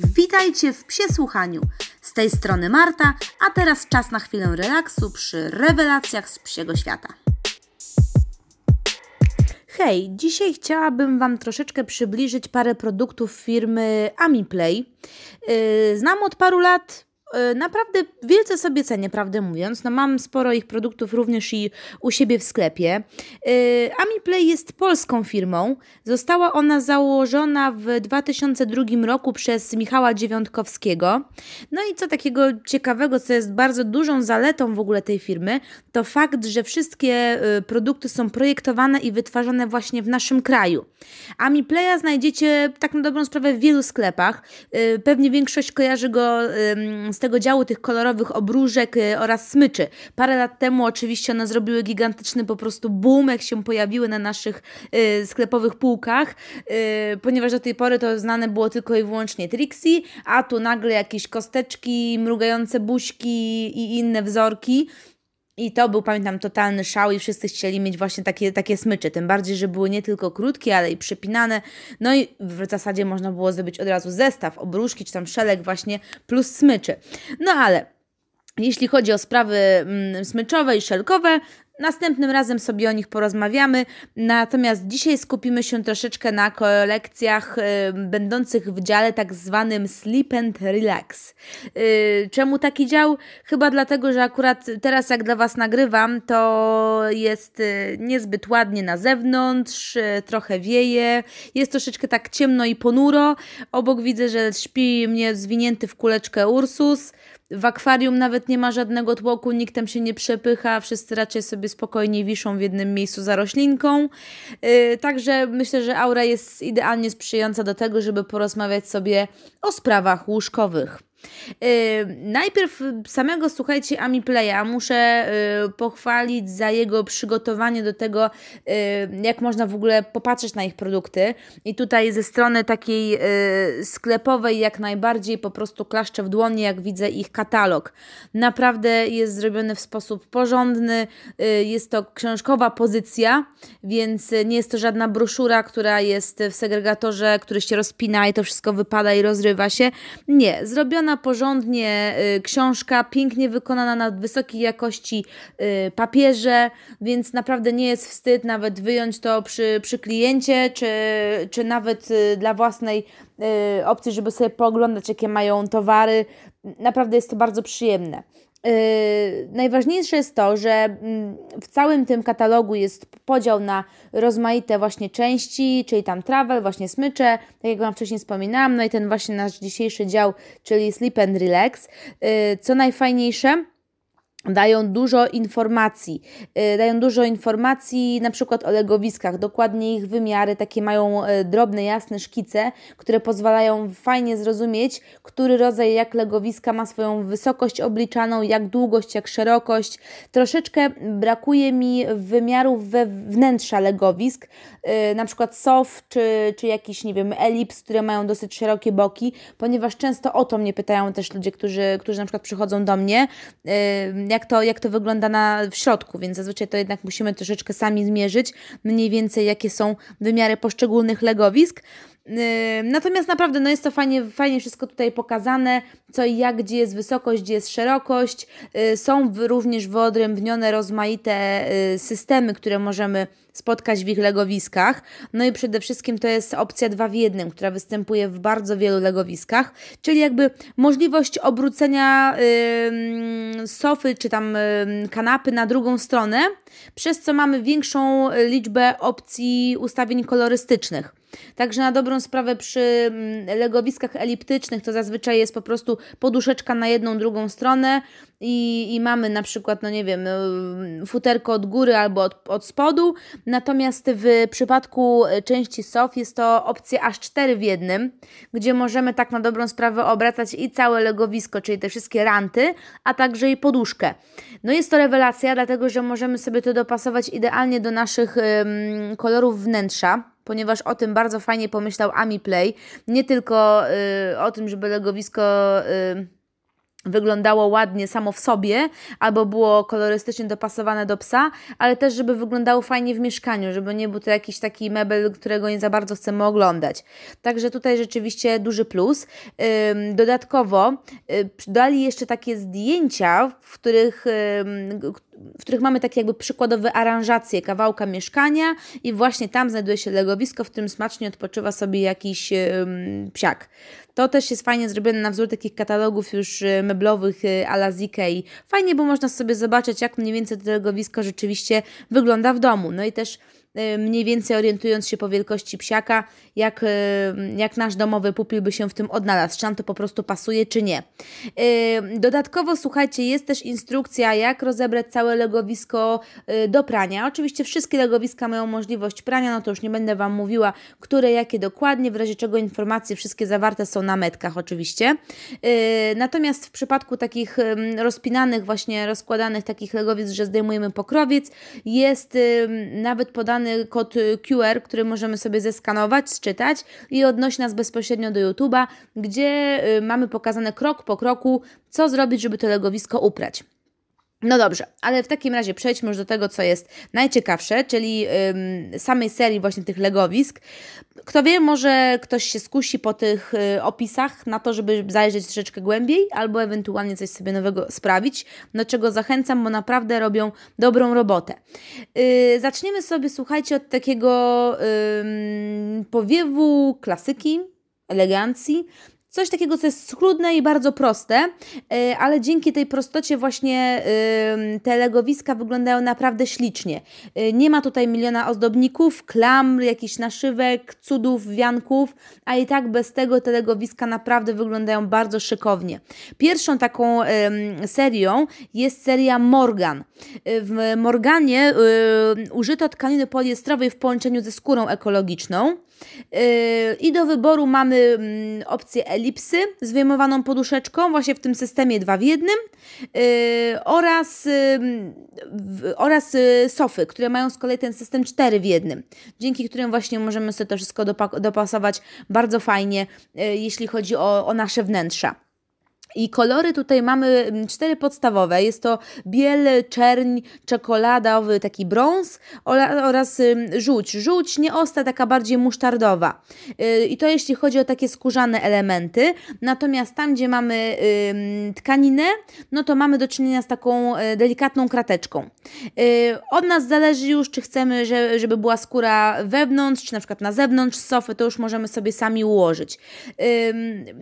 Witajcie w Psiesłuchaniu. Z tej strony Marta, a teraz czas na chwilę relaksu przy rewelacjach z psiego świata. Hej, dzisiaj chciałabym Wam troszeczkę przybliżyć parę produktów firmy AmiPlay. Yy, znam od paru lat naprawdę wielce sobie cenię, prawdę mówiąc. No mam sporo ich produktów również i u siebie w sklepie. E, AmiPlay jest polską firmą. Została ona założona w 2002 roku przez Michała Dziewiątkowskiego. No i co takiego ciekawego, co jest bardzo dużą zaletą w ogóle tej firmy, to fakt, że wszystkie e, produkty są projektowane i wytwarzane właśnie w naszym kraju. AmiPlaya znajdziecie tak na dobrą sprawę w wielu sklepach. Pewnie większość kojarzy go z tego działu tych kolorowych obróżek y, oraz smyczy. Parę lat temu oczywiście one zrobiły gigantyczny po prostu boom, jak się pojawiły na naszych y, sklepowych półkach, y, ponieważ do tej pory to znane było tylko i wyłącznie Trixie, a tu nagle jakieś kosteczki, mrugające buźki i inne wzorki. I to był, pamiętam, totalny szał i wszyscy chcieli mieć właśnie takie, takie smycze. Tym bardziej, że były nie tylko krótkie, ale i przypinane. No i w zasadzie można było zrobić od razu zestaw, obruszki czy tam szelek właśnie plus smyczy. No ale jeśli chodzi o sprawy mm, smyczowe i szelkowe, Następnym razem sobie o nich porozmawiamy, natomiast dzisiaj skupimy się troszeczkę na kolekcjach y, będących w dziale tak zwanym Sleep and Relax. Y, czemu taki dział? Chyba dlatego, że akurat teraz jak dla Was nagrywam, to jest y, niezbyt ładnie na zewnątrz, trochę wieje, jest troszeczkę tak ciemno i ponuro. Obok widzę, że śpi mnie zwinięty w kuleczkę Ursus. W akwarium nawet nie ma żadnego tłoku, nikt tam się nie przepycha, wszyscy raczej sobie spokojnie wiszą w jednym miejscu za roślinką. Yy, także myślę, że aura jest idealnie sprzyjająca do tego, żeby porozmawiać sobie o sprawach łóżkowych. Yy, najpierw samego, słuchajcie, Amiplaya muszę yy, pochwalić za jego przygotowanie do tego, yy, jak można w ogóle popatrzeć na ich produkty. I tutaj ze strony takiej sklepowej jak najbardziej po prostu klaszczę w dłonie, jak widzę ich katalog. Naprawdę jest zrobiony w sposób porządny, jest to książkowa pozycja, więc nie jest to żadna broszura, która jest w segregatorze, który się rozpina i to wszystko wypada i rozrywa się. Nie, zrobiona wykonana porządnie y, książka, pięknie wykonana na wysokiej jakości y, papierze, więc naprawdę nie jest wstyd nawet wyjąć to przy, przy kliencie, czy, czy nawet y, dla własnej opcji, żeby sobie pooglądać, jakie mają towary. Naprawdę jest to bardzo przyjemne. Yy, najważniejsze jest to, że mm, w całym tym katalogu jest podział na rozmaite właśnie części, czyli tam travel, właśnie smycze, tak jak Wam wcześniej wspominałam, no i ten właśnie nasz dzisiejszy dział, czyli sleep and relax. Yy, co najfajniejsze, dają dużo informacji. Y, dają dużo informacji na przykład o legowiskach, dokładnie ich wymiary, takie mają y, drobne, jasne szkice, które pozwalają fajnie zrozumieć, który rodzaj jak legowiska ma swoją wysokość obliczaną, jak długość, jak szerokość. Troszeczkę brakuje mi wymiarów we wnętrza legowisk, y, na przykład sof czy, czy jakiś, nie wiem, elips, które mają dosyć szerokie boki, ponieważ często o to mnie pytają też ludzie, którzy, którzy na przykład przychodzą do mnie, jak to, jak to wygląda na, w środku, więc zazwyczaj to jednak musimy troszeczkę sami zmierzyć, mniej więcej jakie są wymiary poszczególnych legowisk. Natomiast naprawdę no jest to fajnie, fajnie wszystko tutaj pokazane, co i jak, gdzie jest wysokość, gdzie jest szerokość. Y, są również wyodrębnione rozmaite y, systemy, które możemy spotkać w ich legowiskach. No i przede wszystkim to jest opcja 2 w 1, która występuje w bardzo wielu legowiskach, czyli jakby możliwość obrócenia yy, sofy czy tam yy, kanapy na drugą stronę, przez co mamy większą liczbę opcji ustawień kolorystycznych. Także na dobrą sprawę przy mm, legowiskach eliptycznych to zazwyczaj jest po prostu poduszeczka na jedną, drugą stronę i, i mamy na przykład, no nie wiem, y, futerko od góry albo od, od spodu. Natomiast w przypadku części SOF jest to opcja aż 4 w jednym, gdzie możemy tak na dobrą sprawę obracać i całe legowisko, czyli te wszystkie ranty, a także i poduszkę. No jest to rewelacja, dlatego że możemy sobie to dopasować idealnie do naszych ym, kolorów wnętrza ponieważ o tym bardzo fajnie pomyślał AmiPlay. Nie tylko y, o tym, żeby legowisko y, wyglądało ładnie samo w sobie, albo było kolorystycznie dopasowane do psa, ale też, żeby wyglądało fajnie w mieszkaniu, żeby nie był to jakiś taki mebel, którego nie za bardzo chcemy oglądać. Także tutaj rzeczywiście duży plus. Dodatkowo y, dali jeszcze takie zdjęcia, w których, w których mamy takie jakby przykładowe aranżacje kawałka mieszkania i właśnie tam znajduje się legowisko, w którym smacznie odpoczywa sobie jakiś psiak. To też jest fajnie zrobione na wzór takich katalogów już y, meblowych y, a la i Fajnie, bo można sobie zobaczyć, jak mniej więcej to legowisko rzeczywiście wygląda w domu. No i też Y, mniej więcej orientując się po wielkości psiaka, jak, y, jak nasz domowy pupil by się w tym odnalazł, czy nam to po prostu pasuje, czy nie. Y, dodatkowo, słuchajcie, jest też instrukcja, jak rozebrać całe legowisko do prania. Oczywiście wszystkie legowiska mają możliwość prania, no to już nie będę Wam mówiła, które jakie dokładnie, w razie czego informacje wszystkie zawarte są na metkach oczywiście. Natomiast w przypadku takich rozpinanych, właśnie rozkładanych takich legowisk, że zdejmujemy pokrowiec, jest nawet podany kod QR, który możemy sobie zeskanować, sczytać i odnosi nas bezpośrednio do YouTube'a, gdzie y, mamy pokazane krok po kroku, co zrobić, żeby to legowisko uprać. No dobrze, ale w takim razie przejdźmy już do tego, co jest najciekawsze, czyli ym, samej serii właśnie tych legowisk. Kto wie, może ktoś się skusi po tych y, opisach na to, żeby zajrzeć troszeczkę głębiej, albo ewentualnie coś sobie nowego sprawić, do czego zachęcam, bo naprawdę robią dobrą robotę. Y, zaczniemy sobie, słuchajcie, od takiego powiewu klasyki, elegancji, Coś takiego, co jest schludne i bardzo proste, e, ale dzięki tej prostocie właśnie te legowiska wyglądają naprawdę ślicznie. E, nie ma tutaj miliona ozdobników, klamr, jakichś naszywek, cudów, wianków, a i tak bez tego te legowiska naprawdę wyglądają bardzo szykownie. Pierwszą taką serią jest seria Morgan. E, w Morganie użyto tkaniny poliestrowej w połączeniu ze skórą ekologiczną. I do wyboru mamy mm, opcję elipsy z wyjmowaną poduszeczką, właśnie w tym systemie 2 w 1 oraz, oraz y, sofy, które mają z kolei ten system 4 w 1, dzięki którym właśnie możemy sobie to wszystko dopasować bardzo fajnie, y, jeśli chodzi o, o nasze wnętrza. I kolory tutaj mamy mm, cztery podstawowe. Jest to biel, czerń, czekoladowy, taki brąz oraz żółć. Żółć nie ostra, taka bardziej musztardowa. Y, I to jeśli chodzi o takie skórzane elementy. Natomiast tam, gdzie mamy tkaninę, no to mamy do czynienia z taką e, delikatną krateczką. Y, od nas zależy już, czy chcemy, żeby była skóra wewnątrz, czy na przykład na zewnątrz sofy, to już możemy sobie sami ułożyć.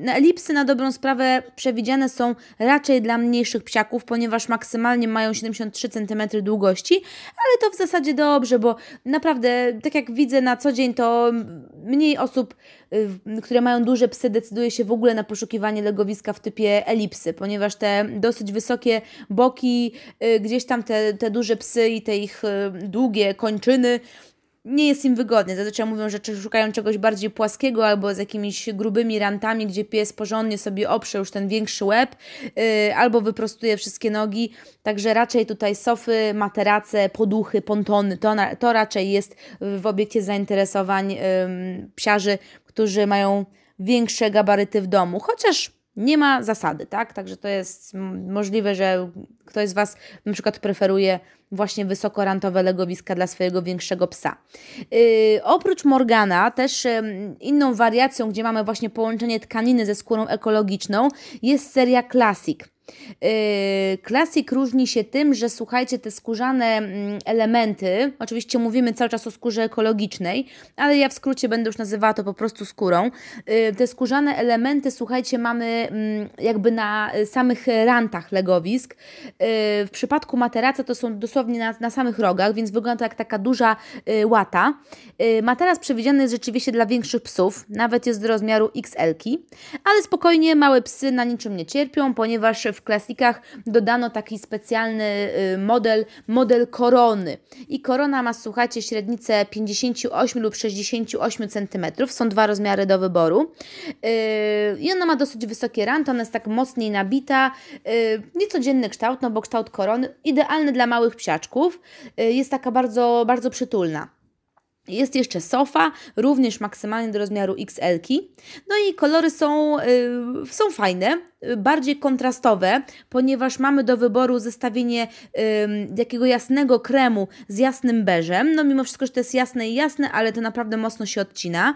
Elipsy na dobrą sprawę przewidziane przewidziane są raczej dla mniejszych psiaków, ponieważ maksymalnie mają 73 cm długości, ale to w zasadzie dobrze, bo naprawdę, tak jak widzę na co dzień, to mniej osób, y, które mają duże psy, decyduje się w ogóle na poszukiwanie legowiska w typie elipsy, ponieważ te dosyć wysokie boki, y, gdzieś tam te, te duże psy i te ich y, długie kończyny nie jest im wygodnie. Zazwyczaj mówią, że szukają czegoś bardziej płaskiego albo z jakimiś grubymi rantami, gdzie pies porządnie sobie oprze już ten większy łeb yy, albo wyprostuje wszystkie nogi. Także raczej tutaj sofy, materace, poduchy, pontony to, na, to raczej jest w obiekcie zainteresowań yy, psiarzy, którzy mają większe gabaryty w domu. Chociaż nie ma zasady, tak? Także to jest możliwe, że ktoś z Was na przykład preferuje właśnie wysokorantowe legowiska dla swojego większego psa. Yy, oprócz Morgana, też yy, inną wariacją, gdzie mamy właśnie połączenie tkaniny ze skórą ekologiczną, jest seria Classic. Klasik yy, różni się tym, że słuchajcie, te skórzane mm, elementy, oczywiście mówimy cały czas o skórze ekologicznej, ale ja w skrócie będę już nazywała to po prostu skórą. Yy, te skórzane elementy, słuchajcie, mamy mm, jakby na samych rantach legowisk. Yy, w przypadku materaca to są dosłownie na, na samych rogach, więc wygląda to jak taka duża łata. Materac przewidziany jest rzeczywiście dla większych psów, nawet jest do rozmiaru XL-ki, ale spokojnie małe psy na niczym nie cierpią, ponieważ w klasikach dodano taki specjalny y, model, model korony. I korona ma, słuchajcie, średnicę 58 lub 68 cm. Są dwa rozmiary do wyboru. Y, I ona ma dosyć wysokie ranty, ona jest tak mocniej nabita. Y, niecodzienny kształt, no bo kształt korony, idealny dla małych psiaczków. Jest taka bardzo, bardzo przytulna. Jest jeszcze sofa, również maksymalnie do rozmiaru XL. -ki. No i kolory są, yy, są fajne, yy, bardziej kontrastowe, ponieważ mamy do wyboru zestawienie yy, jakiego jasnego kremu z jasnym beżem. No mimo wszystko, że to jest jasne i jasne, ale to naprawdę mocno się odcina.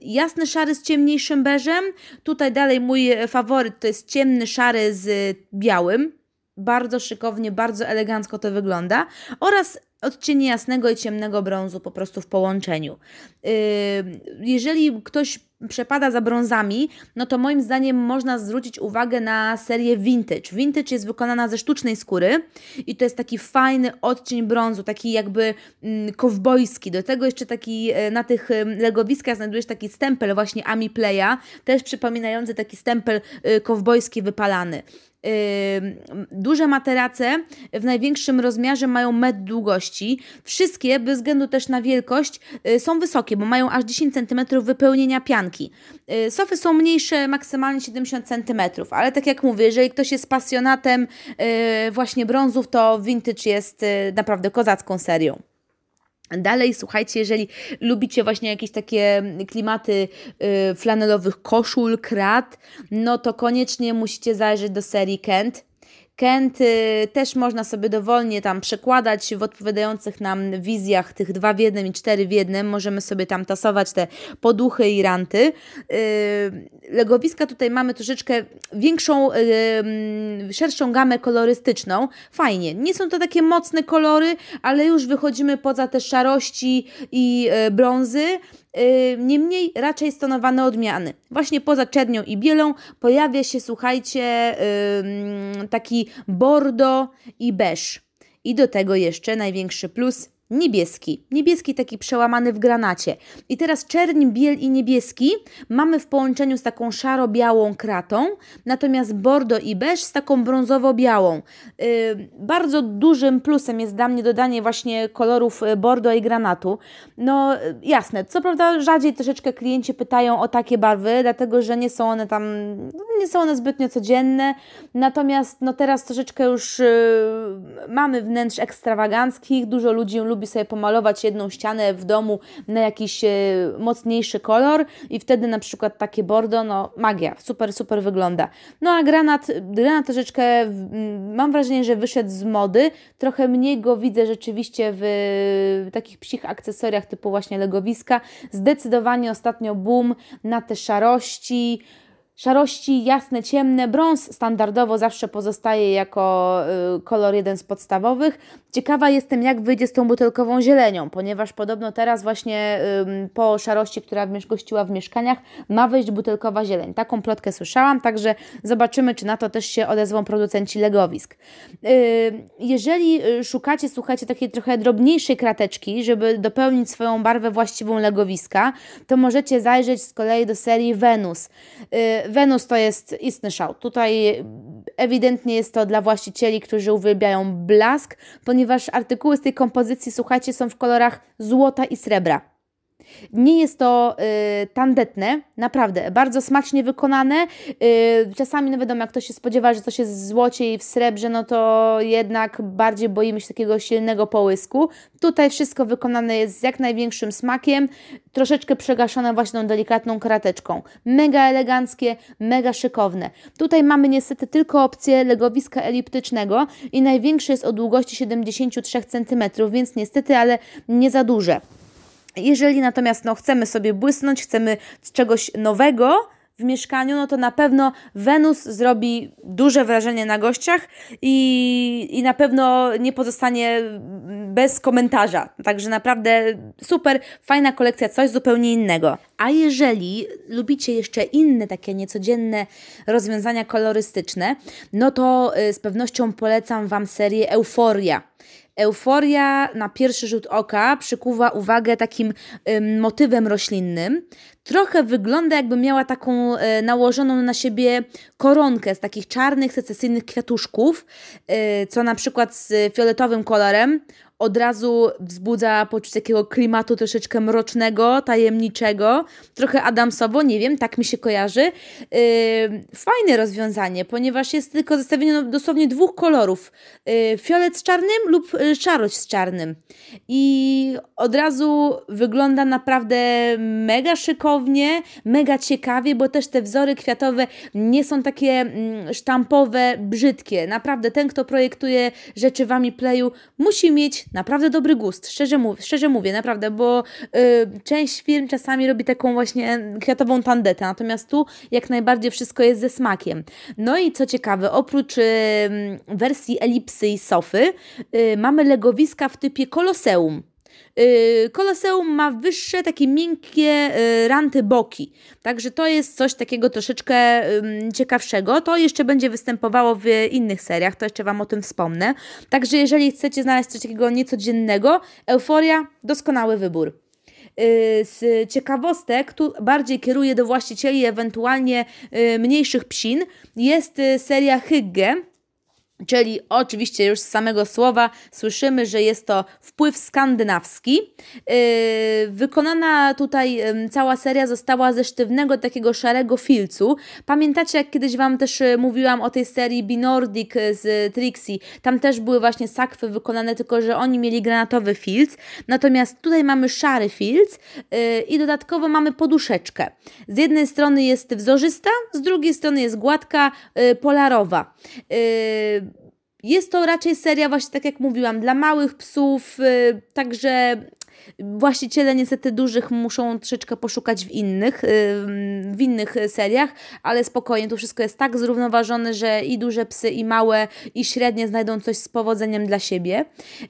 jasny szary z ciemniejszym beżem. Tutaj dalej mój faworyt to jest ciemny szary z białym. Bardzo szykownie, bardzo elegancko to wygląda. Oraz odcienie jasnego i ciemnego brązu po prostu w połączeniu. Yy, jeżeli ktoś przepada za brązami, no to moim zdaniem można zwrócić uwagę na serię vintage. Vintage jest wykonana ze sztucznej skóry i to jest taki fajny odcień brązu, taki jakby mm, kowbojski. Do tego jeszcze taki e, na tych legowiskach znajdujesz taki stempel właśnie Ami Playa, też przypominający taki stempel e, kowbojski wypalany duże materace w największym rozmiarze mają metr długości. Wszystkie, bez względu też na wielkość, y, są wysokie, bo mają aż 10 cm wypełnienia pianki. Y, sofy są mniejsze, maksymalnie 70 cm, ale tak jak mówię, jeżeli ktoś jest pasjonatem y, właśnie brązów, to vintage jest naprawdę kozacką serią. Dalej, słuchajcie, jeżeli lubicie właśnie jakieś takie klimaty y, flanelowych koszul, krat, no to koniecznie musicie zajrzeć do serii Kent. Kent y, też można sobie dowolnie tam przekładać w odpowiadających nam wizjach tych dwa w jednym i cztery w jednym. Możemy sobie tam tasować te poduchy i ranty. Y, legowiska tutaj mamy troszeczkę większą, y, mm, szerszą gamę kolorystyczną. Fajnie. Nie są to takie mocne kolory, ale już wychodzimy poza te szarości i brązy. Niemniej raczej stonowane odmiany. Właśnie poza czernią i bielą pojawia się, słuchajcie, taki bordo i beż. I do tego jeszcze największy plus niebieski. Niebieski taki przełamany w granacie. I teraz czerń, biel i niebieski mamy w połączeniu z taką szaro-białą kratą, natomiast bordo i beż z taką brązowo-białą. Yy, bardzo dużym plusem jest dla mnie dodanie właśnie kolorów y, bordo i granatu. No jasne, co prawda rzadziej troszeczkę klienci pytają o takie barwy, dlatego że nie są one tam, nie są one zbytnio codzienne, natomiast no teraz troszeczkę już yy, mamy wnętrz ekstrawaganckich, dużo ludzi lubi lubi sobie pomalować jedną ścianę w domu na jakiś e, mocniejszy kolor i wtedy na przykład takie bordo, no magia, super, super wygląda. No a granat, granat troszeczkę mam wrażenie, że wyszedł z mody, trochę mniej go widzę rzeczywiście w takich psich akcesoriach typu właśnie legowiska. Zdecydowanie ostatnio boom na te szarości, Szarości jasne, ciemne, brąz standardowo zawsze pozostaje jako y, kolor jeden z podstawowych. Ciekawa jestem, jak wyjdzie z tą butelkową zielenią, ponieważ podobno teraz właśnie po szarości, która gościła w mieszkaniach, ma wejść butelkowa zieleń. Taką plotkę słyszałam, także zobaczymy, czy na to też się odezwą producenci legowisk. Y, jeżeli y, szukacie, słuchajcie, takiej trochę drobniejszej krateczki, żeby dopełnić swoją barwę właściwą legowiska, to możecie zajrzeć z kolei do serii Venus. Wenus to jest istny szał. Tutaj ewidentnie jest to dla właścicieli, którzy uwielbiają blask, ponieważ artykuły z tej kompozycji, słuchajcie, są w kolorach złota i srebra. Nie jest to y, tandetne, naprawdę, bardzo smacznie wykonane. Y, czasami, no wiadomo, jak ktoś się spodziewa, że coś jest w złocie i w srebrze, no to jednak bardziej boimy się takiego silnego połysku. Tutaj wszystko wykonane jest z jak największym smakiem, troszeczkę przegaszone właśnie tą delikatną krateczką. Mega eleganckie, mega szykowne. Tutaj mamy niestety tylko opcję legowiska eliptycznego i największe jest o długości 73 cm, więc niestety, ale nie za duże. Jeżeli natomiast no, chcemy sobie błysnąć, chcemy czegoś nowego w mieszkaniu, no to na pewno Wenus zrobi duże wrażenie na gościach i, i na pewno nie pozostanie bez komentarza. Także naprawdę super, fajna kolekcja, coś zupełnie innego. A jeżeli lubicie jeszcze inne takie niecodzienne rozwiązania kolorystyczne, no to y, z pewnością polecam Wam serię Euforia. Euforia na pierwszy rzut oka przykuwa uwagę takim motywem roślinnym. Trochę wygląda, jakby miała taką y, nałożoną na siebie koronkę z takich czarnych, secesyjnych kwiatuszków, y, co na przykład z fioletowym kolorem od razu wzbudza poczucie takiego klimatu troszeczkę mrocznego, tajemniczego, trochę Adamsowo, nie wiem, tak mi się kojarzy. Yy, fajne rozwiązanie, ponieważ jest tylko zestawienie no, dosłownie dwóch kolorów, yy, fiolet z czarnym lub yy, szarość z czarnym. I od razu wygląda naprawdę mega szykownie, mega ciekawie, bo też te wzory kwiatowe nie są takie mm, sztampowe, brzydkie. Naprawdę ten, kto projektuje rzeczy w Playu, musi mieć naprawdę dobry gust. Szczerze, mów, szczerze mówię, naprawdę, bo y, część firm czasami robi taką właśnie kwiatową tandetę, natomiast tu jak najbardziej wszystko jest ze smakiem. No i co ciekawe, oprócz y, wersji elipsy i sofy, y, mamy legowiska w typie koloseum. Y, Koloseum ma wyższe, takie miękkie y, ranty boki. Także to jest coś takiego troszeczkę ciekawszego. To jeszcze będzie występowało w innych seriach, to jeszcze Wam o tym wspomnę. Także jeżeli chcecie znaleźć coś takiego niecodziennego, Euforia, doskonały wybór. Y, z ciekawostek, tu bardziej kieruję do właścicieli ewentualnie mniejszych psin, jest seria Hygge Czyli oczywiście już z samego słowa słyszymy, że jest to wpływ skandynawski. Yy, wykonana tutaj cała seria została ze sztywnego takiego szarego filcu. Pamiętacie, jak kiedyś Wam też yy, mówiłam o tej serii Binordic z Trixie? Tam też były właśnie sakwy wykonane, tylko że oni mieli granatowy filc. Natomiast tutaj mamy szary filc yy, i dodatkowo mamy poduszeczkę. Z jednej strony jest wzorzysta, z drugiej strony jest gładka, polarowa. Jest to raczej seria, właśnie tak jak mówiłam, dla małych psów, yy, także Właściciele niestety dużych muszą troszeczkę poszukać w innych, y, w innych seriach, ale spokojnie, tu wszystko jest tak zrównoważone, że i duże psy, i małe, i średnie znajdą coś z powodzeniem dla siebie.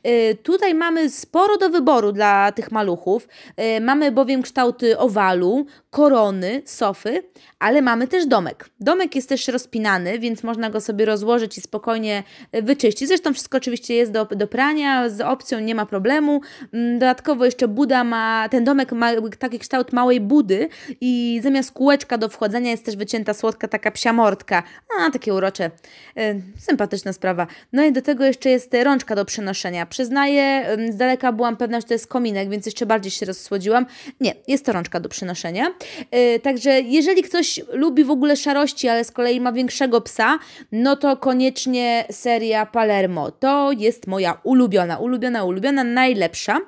Y, tutaj mamy sporo do wyboru dla tych maluchów. Y, mamy bowiem kształty owalu, korony, sofy, ale mamy też domek. Domek jest też rozpinany, więc można go sobie rozłożyć i spokojnie wyczyścić. Zresztą wszystko oczywiście jest do, do prania, z opcją nie ma problemu. Mm, dodatkowo jeszcze Buda ma, ten domek ma taki kształt małej Budy i zamiast kółeczka do wchodzenia jest też wycięta słodka taka psiamortka. A, takie urocze. E, sympatyczna sprawa. No i do tego jeszcze jest rączka do przenoszenia. Przyznaję, z daleka byłam pewna, że to jest kominek, więc jeszcze bardziej się rozsłodziłam. Nie, jest to rączka do przenoszenia. E, także jeżeli ktoś lubi w ogóle szarości, ale z kolei ma większego psa, no to koniecznie seria Palermo. To jest moja ulubiona, ulubiona, ulubiona, najlepsza.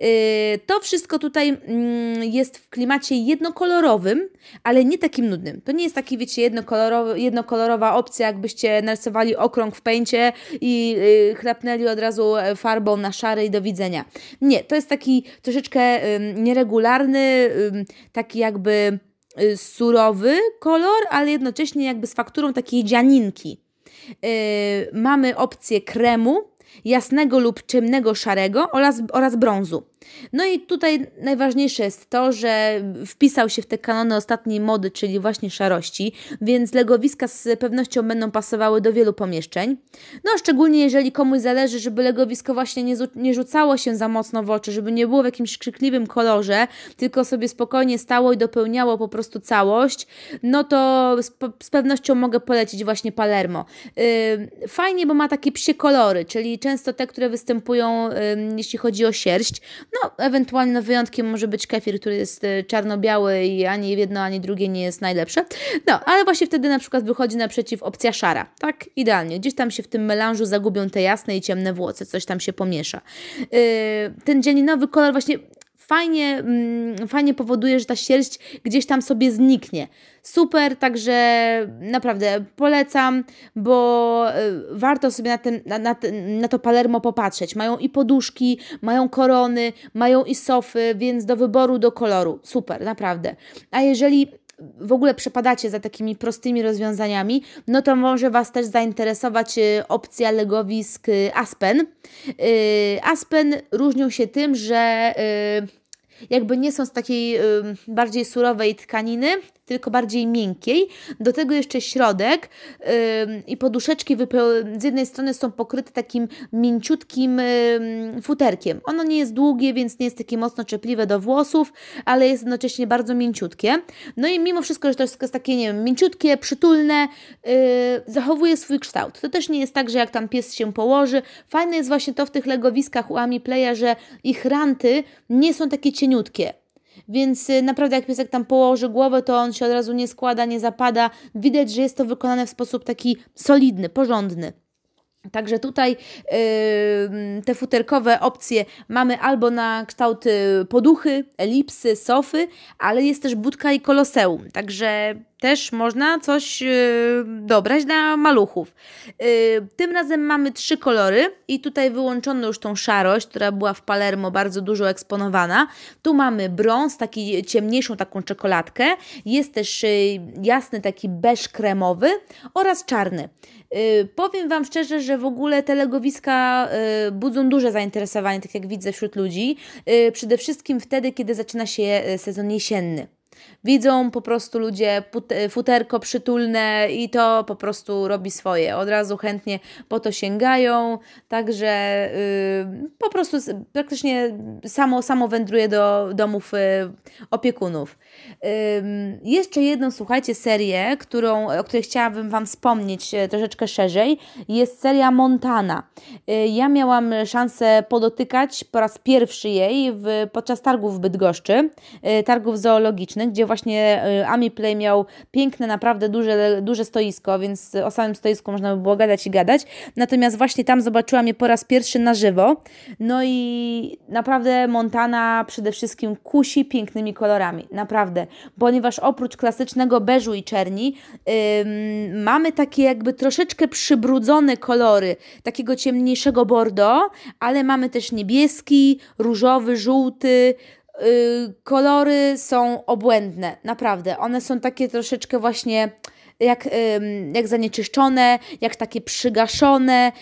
E, to wszystko tutaj mm, jest w klimacie jednokolorowym, ale nie takim nudnym. To nie jest taki, wiecie, jednokolorowy, jednokolorowa opcja, jakbyście narysowali okrąg w pęcie i y, chlapnęli od razu farbą na szary i do widzenia. Nie, to jest taki troszeczkę nieregularny, taki jakby y, surowy kolor, ale jednocześnie jakby z fakturą takiej dzianinki. Y, mamy opcję kremu, jasnego lub ciemnego szarego oraz, oraz brązu. No i tutaj najważniejsze jest to, że wpisał się w te kanony ostatniej mody, czyli właśnie szarości, więc legowiska z pewnością będą pasowały do wielu pomieszczeń. No szczególnie jeżeli komuś zależy, żeby legowisko właśnie nie, nie rzucało się za mocno w oczy, żeby nie było w jakimś krzykliwym kolorze, tylko sobie spokojnie stało i dopełniało po prostu całość, no to z, z pewnością mogę polecić właśnie Palermo. Yy, fajnie, bo ma takie psie kolory, czyli często te, które występują, yy, jeśli chodzi o sierść, no, ewentualnie wyjątkiem może być kefir, który jest e, czarno-biały i ani jedno, ani drugie nie jest najlepsze. No, ale właśnie wtedy na przykład wychodzi naprzeciw opcja szara. Tak, idealnie. Gdzieś tam się w tym melanżu zagubią te jasne i ciemne włosy, coś tam się pomiesza. Yy, ten dzielinowy kolor właśnie fajnie, mm, fajnie powoduje, że ta sierść gdzieś tam sobie zniknie. Super, także naprawdę polecam, bo y, warto sobie na, ten, na, na, na to Palermo popatrzeć. Mają i poduszki, mają korony, mają i sofy, więc do wyboru, do koloru. Super, naprawdę. A jeżeli w ogóle przepadacie za takimi prostymi rozwiązaniami, no to może Was też zainteresować y, opcja legowisk y, Aspen. Aspen różnią się tym, że jakby nie są z takiej y, bardziej surowej tkaniny, tylko bardziej miękkiej. Do tego jeszcze środek yy, i poduszeczki z jednej strony są pokryte takim mięciutkim yy, futerkiem. Ono nie jest długie, więc nie jest takie mocno czepliwe do włosów, ale jest jednocześnie bardzo mięciutkie. No i mimo wszystko, że to jest takie, nie wiem, mięciutkie, przytulne, yy, zachowuje swój kształt. To też nie jest tak, że jak tam pies się położy. Fajne jest właśnie to w tych legowiskach u Ami Playa, że ich ranty nie są takie cieniutkie. Więc y, naprawdę jak piesek tam położy głowę, to on się od razu nie składa, nie zapada. Widać, że jest to wykonane w sposób taki solidny, porządny. Także tutaj yy, te futerkowe opcje mamy albo na kształt poduchy, elipsy, sofy, ale jest też budka i koloseum. Także też można coś yy, dobrać dla maluchów. Yy, tym razem mamy trzy kolory i tutaj wyłączono już tą szarość, która była w Palermo bardzo dużo eksponowana. Tu mamy brąz, taki ciemniejszą taką czekoladkę. Jest też yy, jasny taki beż kremowy oraz czarny. Y, powiem Wam szczerze, że w ogóle te legowiska y, budzą duże zainteresowanie, tak jak widzę wśród ludzi. Y, przede wszystkim wtedy, kiedy zaczyna się sezon jesienny. Widzą po prostu ludzie futerko przytulne i to po prostu robi swoje. Od razu chętnie po to sięgają, także yy, po prostu praktycznie samo, samo wędruje do domów yy, opiekunów. Yy, jeszcze jedną, słuchajcie, serię, którą, o której chciałabym Wam wspomnieć troszeczkę szerzej, jest seria Montana. Y, ja miałam szansę podotykać po raz pierwszy jej w, podczas targów w Bydgoszczy, y, targów zoologicznych, gdzie właśnie y, AmiPlay miał piękne, naprawdę duże, duże stoisko, więc o samym stoisku można by było gadać i gadać. Natomiast właśnie tam zobaczyłam je po raz pierwszy na żywo. No i naprawdę Montana przede wszystkim kusi pięknymi kolorami. Naprawdę. Ponieważ oprócz klasycznego beżu i czerni yy, mamy takie jakby troszeczkę przybrudzone kolory, takiego ciemniejszego bordo, ale mamy też niebieski, różowy, żółty, kolory są obłędne, naprawdę. One są takie troszeczkę właśnie jak, jak zanieczyszczone, jak takie przygaszone,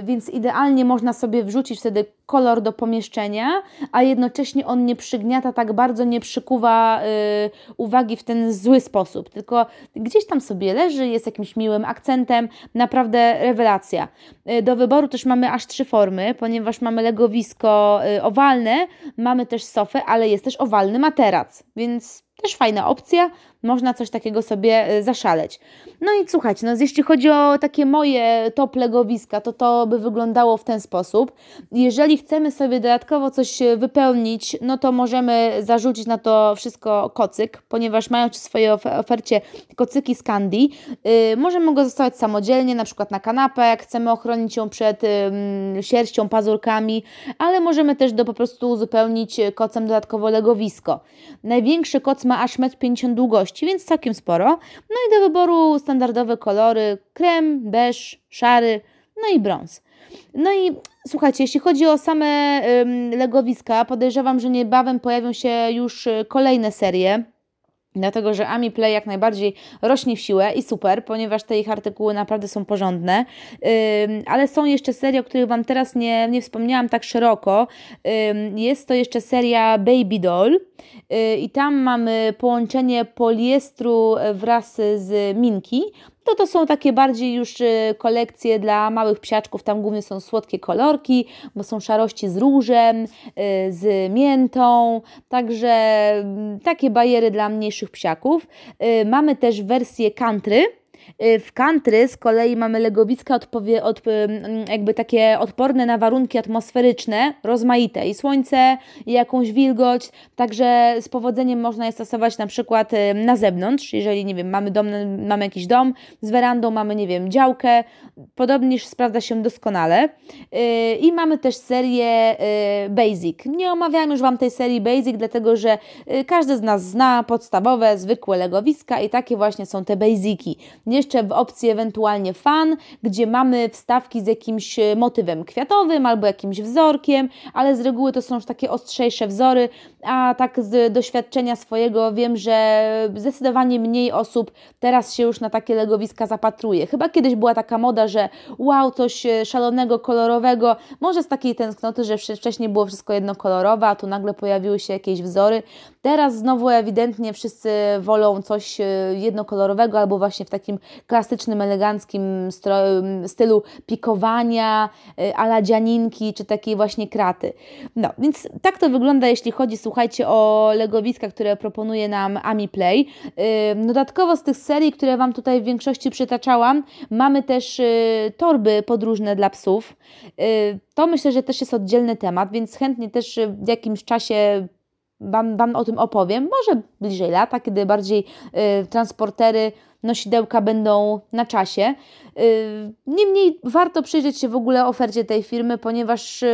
y, więc idealnie można sobie wrzucić wtedy kolor do pomieszczenia, a jednocześnie on nie przygniata tak bardzo, nie przykuwa y, uwagi w ten zły sposób, tylko gdzieś tam sobie leży, jest jakimś miłym akcentem, naprawdę rewelacja. Y, do wyboru też mamy aż trzy formy, ponieważ mamy legowisko owalne, mamy też sofę, ale jest też owalny materac, więc też fajna opcja, można coś takiego sobie e, zaszaleć. No i słuchajcie, no jeśli chodzi o takie moje top legowiska, to to by wyglądało w ten sposób. Jeżeli chcemy sobie dodatkowo coś e, wypełnić, no to możemy zarzucić na to wszystko kocyk, ponieważ mają w swojej ofercie kocyki z candy. Yy, możemy go zostawiać samodzielnie, na przykład na kanapę, jak chcemy ochronić ją przed sierścią, pazurkami, ale możemy też do po prostu uzupełnić kocem dodatkowo legowisko. Największy koc ma aż 1,50 m długości, więc całkiem sporo. No i do wyboru standardowe kolory krem, beż, szary, no i brąz. No i słuchajcie, jeśli chodzi o same legowiska, podejrzewam, że niebawem pojawią się już y, kolejne serie Dlatego, że Ami Play jak najbardziej rośnie w siłę i super, ponieważ te ich artykuły naprawdę są porządne. Ale są jeszcze serie, o których Wam teraz nie, nie wspomniałam tak szeroko. Jest to jeszcze seria Baby Doll yy, i tam mamy połączenie poliestru wraz z minki to to są takie bardziej już y, kolekcje dla małych psiaczków, tam głównie są słodkie kolorki, bo są szarości z różem, y, z miętą, także mm, takie bajery dla mniejszych psiaków. Y, mamy też wersję country, w country z kolei mamy legowiska odpowie, od, jakby takie odporne na warunki atmosferyczne, rozmaite i słońce, i jakąś wilgoć, także z powodzeniem można je stosować na przykład na zewnątrz, jeżeli nie wiem, mamy, dom, mamy jakiś dom z werandą, mamy nie wiem, działkę, podobnież sprawdza się doskonale. Y, I mamy też serię y, Basic. Nie omawiam już Wam tej serii Basic, dlatego że każdy z nas zna podstawowe, zwykłe legowiska i takie właśnie są te basiki. Nie jeszcze w opcji ewentualnie fan, gdzie mamy wstawki z jakimś motywem kwiatowym albo jakimś wzorkiem, ale z reguły to są już takie ostrzejsze wzory, a tak z doświadczenia swojego wiem, że zdecydowanie mniej osób teraz się już na takie legowiska zapatruje. Chyba kiedyś była taka moda, że wow, coś szalonego, kolorowego, może z takiej tęsknoty, że wcześniej było wszystko jednokolorowe, a tu nagle pojawiły się jakieś wzory. Teraz znowu ewidentnie wszyscy wolą coś e, jednokolorowego albo właśnie w takim klasycznym, eleganckim stylu pikowania, e, ala dzianinki czy takiej właśnie kraty. No, więc tak to wygląda, jeśli chodzi, słuchajcie, o legowiska, które proponuje nam Ami Play. E, dodatkowo z tych serii, które Wam tutaj w większości przytaczałam, mamy też torby podróżne dla psów. To myślę, że też jest oddzielny temat, więc chętnie też w jakimś czasie Wam, wam o tym opowiem. Może bliżej lata, kiedy bardziej y, transportery, nosidełka będą na czasie. Y, niemniej warto przyjrzeć się w ogóle ofercie tej firmy, ponieważ y,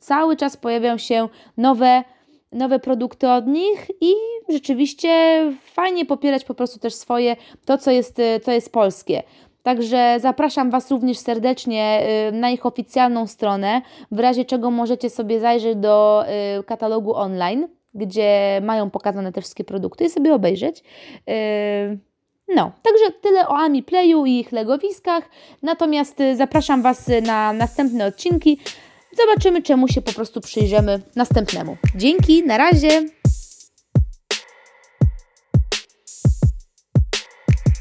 cały czas pojawiają się nowe, nowe produkty od nich i rzeczywiście fajnie popierać po prostu też swoje, to co jest, co jest polskie. Także zapraszam Was również serdecznie y, na ich oficjalną stronę, w razie czego możecie sobie zajrzeć do y, katalogu online, gdzie mają pokazane te wszystkie produkty i sobie obejrzeć. Y, no, także tyle o Ami Playu i ich legowiskach. Natomiast zapraszam Was na następne odcinki. Zobaczymy, czemu się po prostu przyjrzymy następnemu. Dzięki, na razie!